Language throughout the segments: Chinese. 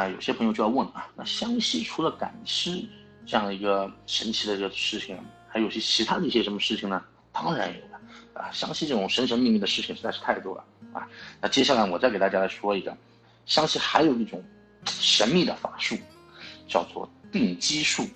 那有些朋友就要问啊，那湘西除了赶尸这样一个神奇的这个事情，还有些其他的一些什么事情呢？当然有了啊！湘西这种神神秘秘的事情实在是太多了啊！那接下来我再给大家来说一个，湘西还有一种神秘的法术，叫做定鸡术。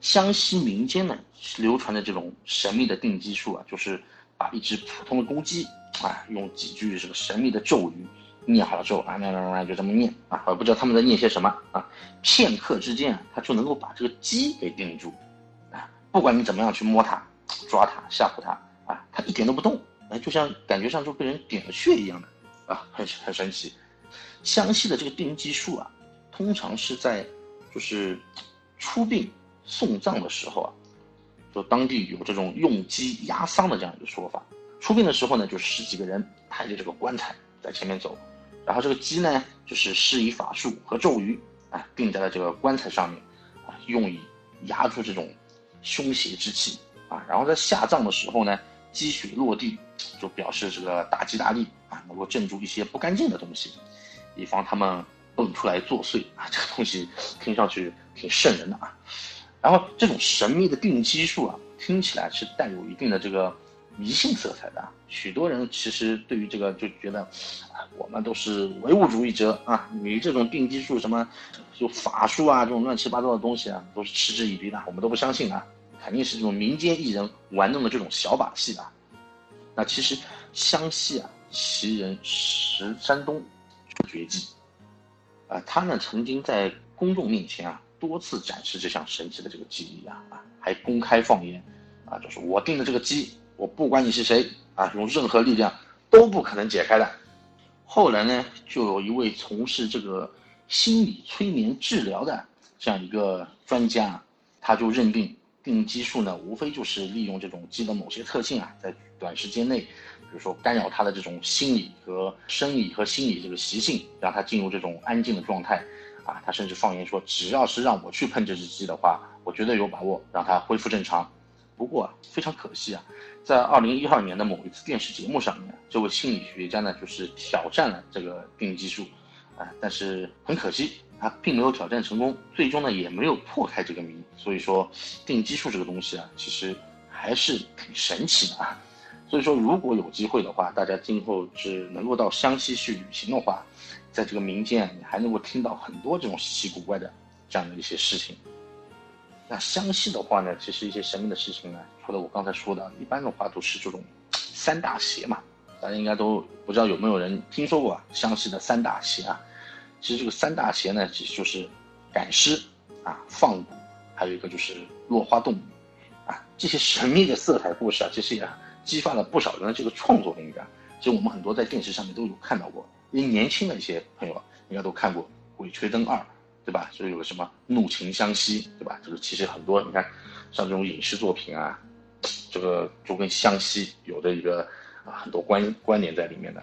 湘西民间呢流传的这种神秘的定鸡术啊，就是把一只普通的公鸡啊，用几句这个神秘的咒语念好了之后啊，慢慢慢慢就这么念啊，我也不知道他们在念些什么啊，片刻之间啊，他就能够把这个鸡给定住啊，不管你怎么样去摸它。抓它吓唬它啊，它一点都不动，哎，就像感觉上就被人点了穴一样的啊，很很神奇。湘西的这个定鸡术啊，通常是在就是出殡送葬的时候啊，就当地有这种用鸡压丧的这样一个说法。出殡的时候呢，就十几个人抬着这个棺材在前面走，然后这个鸡呢，就是施以法术和咒语啊，钉在了这个棺材上面啊，用以压住这种凶邪之气。啊，然后在下葬的时候呢，积雪落地，就表示这个大吉大利啊，能够镇住一些不干净的东西，以防他们蹦出来作祟啊。这个东西听上去挺瘆人的啊。然后这种神秘的定基术啊，听起来是带有一定的这个迷信色彩的。许多人其实对于这个就觉得，啊，我们都是唯物主义者啊，你这种定基术什么，就法术啊，这种乱七八糟的东西啊，都是嗤之以鼻的，我们都不相信啊。肯定是这种民间艺人玩弄的这种小把戏啊。那其实湘西啊，奇人石山东绝技啊，他呢曾经在公众面前啊多次展示这项神奇的这个技艺啊啊，还公开放言啊，就是我定的这个鸡，我不管你是谁啊，用任何力量都不可能解开的。后来呢，就有一位从事这个心理催眠治疗的这样一个专家，他就认定。定激素呢，无非就是利用这种鸡的某些特性啊，在短时间内，比如说干扰它的这种心理和生理和心理这个习性，让它进入这种安静的状态，啊，他甚至放言说，只要是让我去碰这只鸡的话，我绝对有把握让它恢复正常。不过啊非常可惜啊，在二零一二年的某一次电视节目上面，这位心理学家呢，就是挑战了这个定激素，啊，但是很可惜。他并没有挑战成功，最终呢也没有破开这个谜。所以说，定基数这个东西啊，其实还是挺神奇的啊。所以说，如果有机会的话，大家今后是能够到湘西去旅行的话，在这个民间你还能够听到很多这种稀奇古怪的这样的一些事情。那湘西的话呢，其实一些神秘的事情呢，除了我刚才说的，一般的话都是这种三大邪嘛，大家应该都不知道有没有人听说过湘西的三大邪啊？其实这个三大邪呢，其实就是赶尸啊、放蛊，还有一个就是落花洞啊。这些神秘的色彩故事啊，其实也激发了不少人的这个创作灵感。其实我们很多在电视上面都有看到过，因为年轻的一些朋友应该都看过《鬼吹灯二》，对吧？就是有个什么怒晴湘西，对吧？就是其实很多你看，像这种影视作品啊，这个就跟湘西有的一个啊很多关关联在里面的。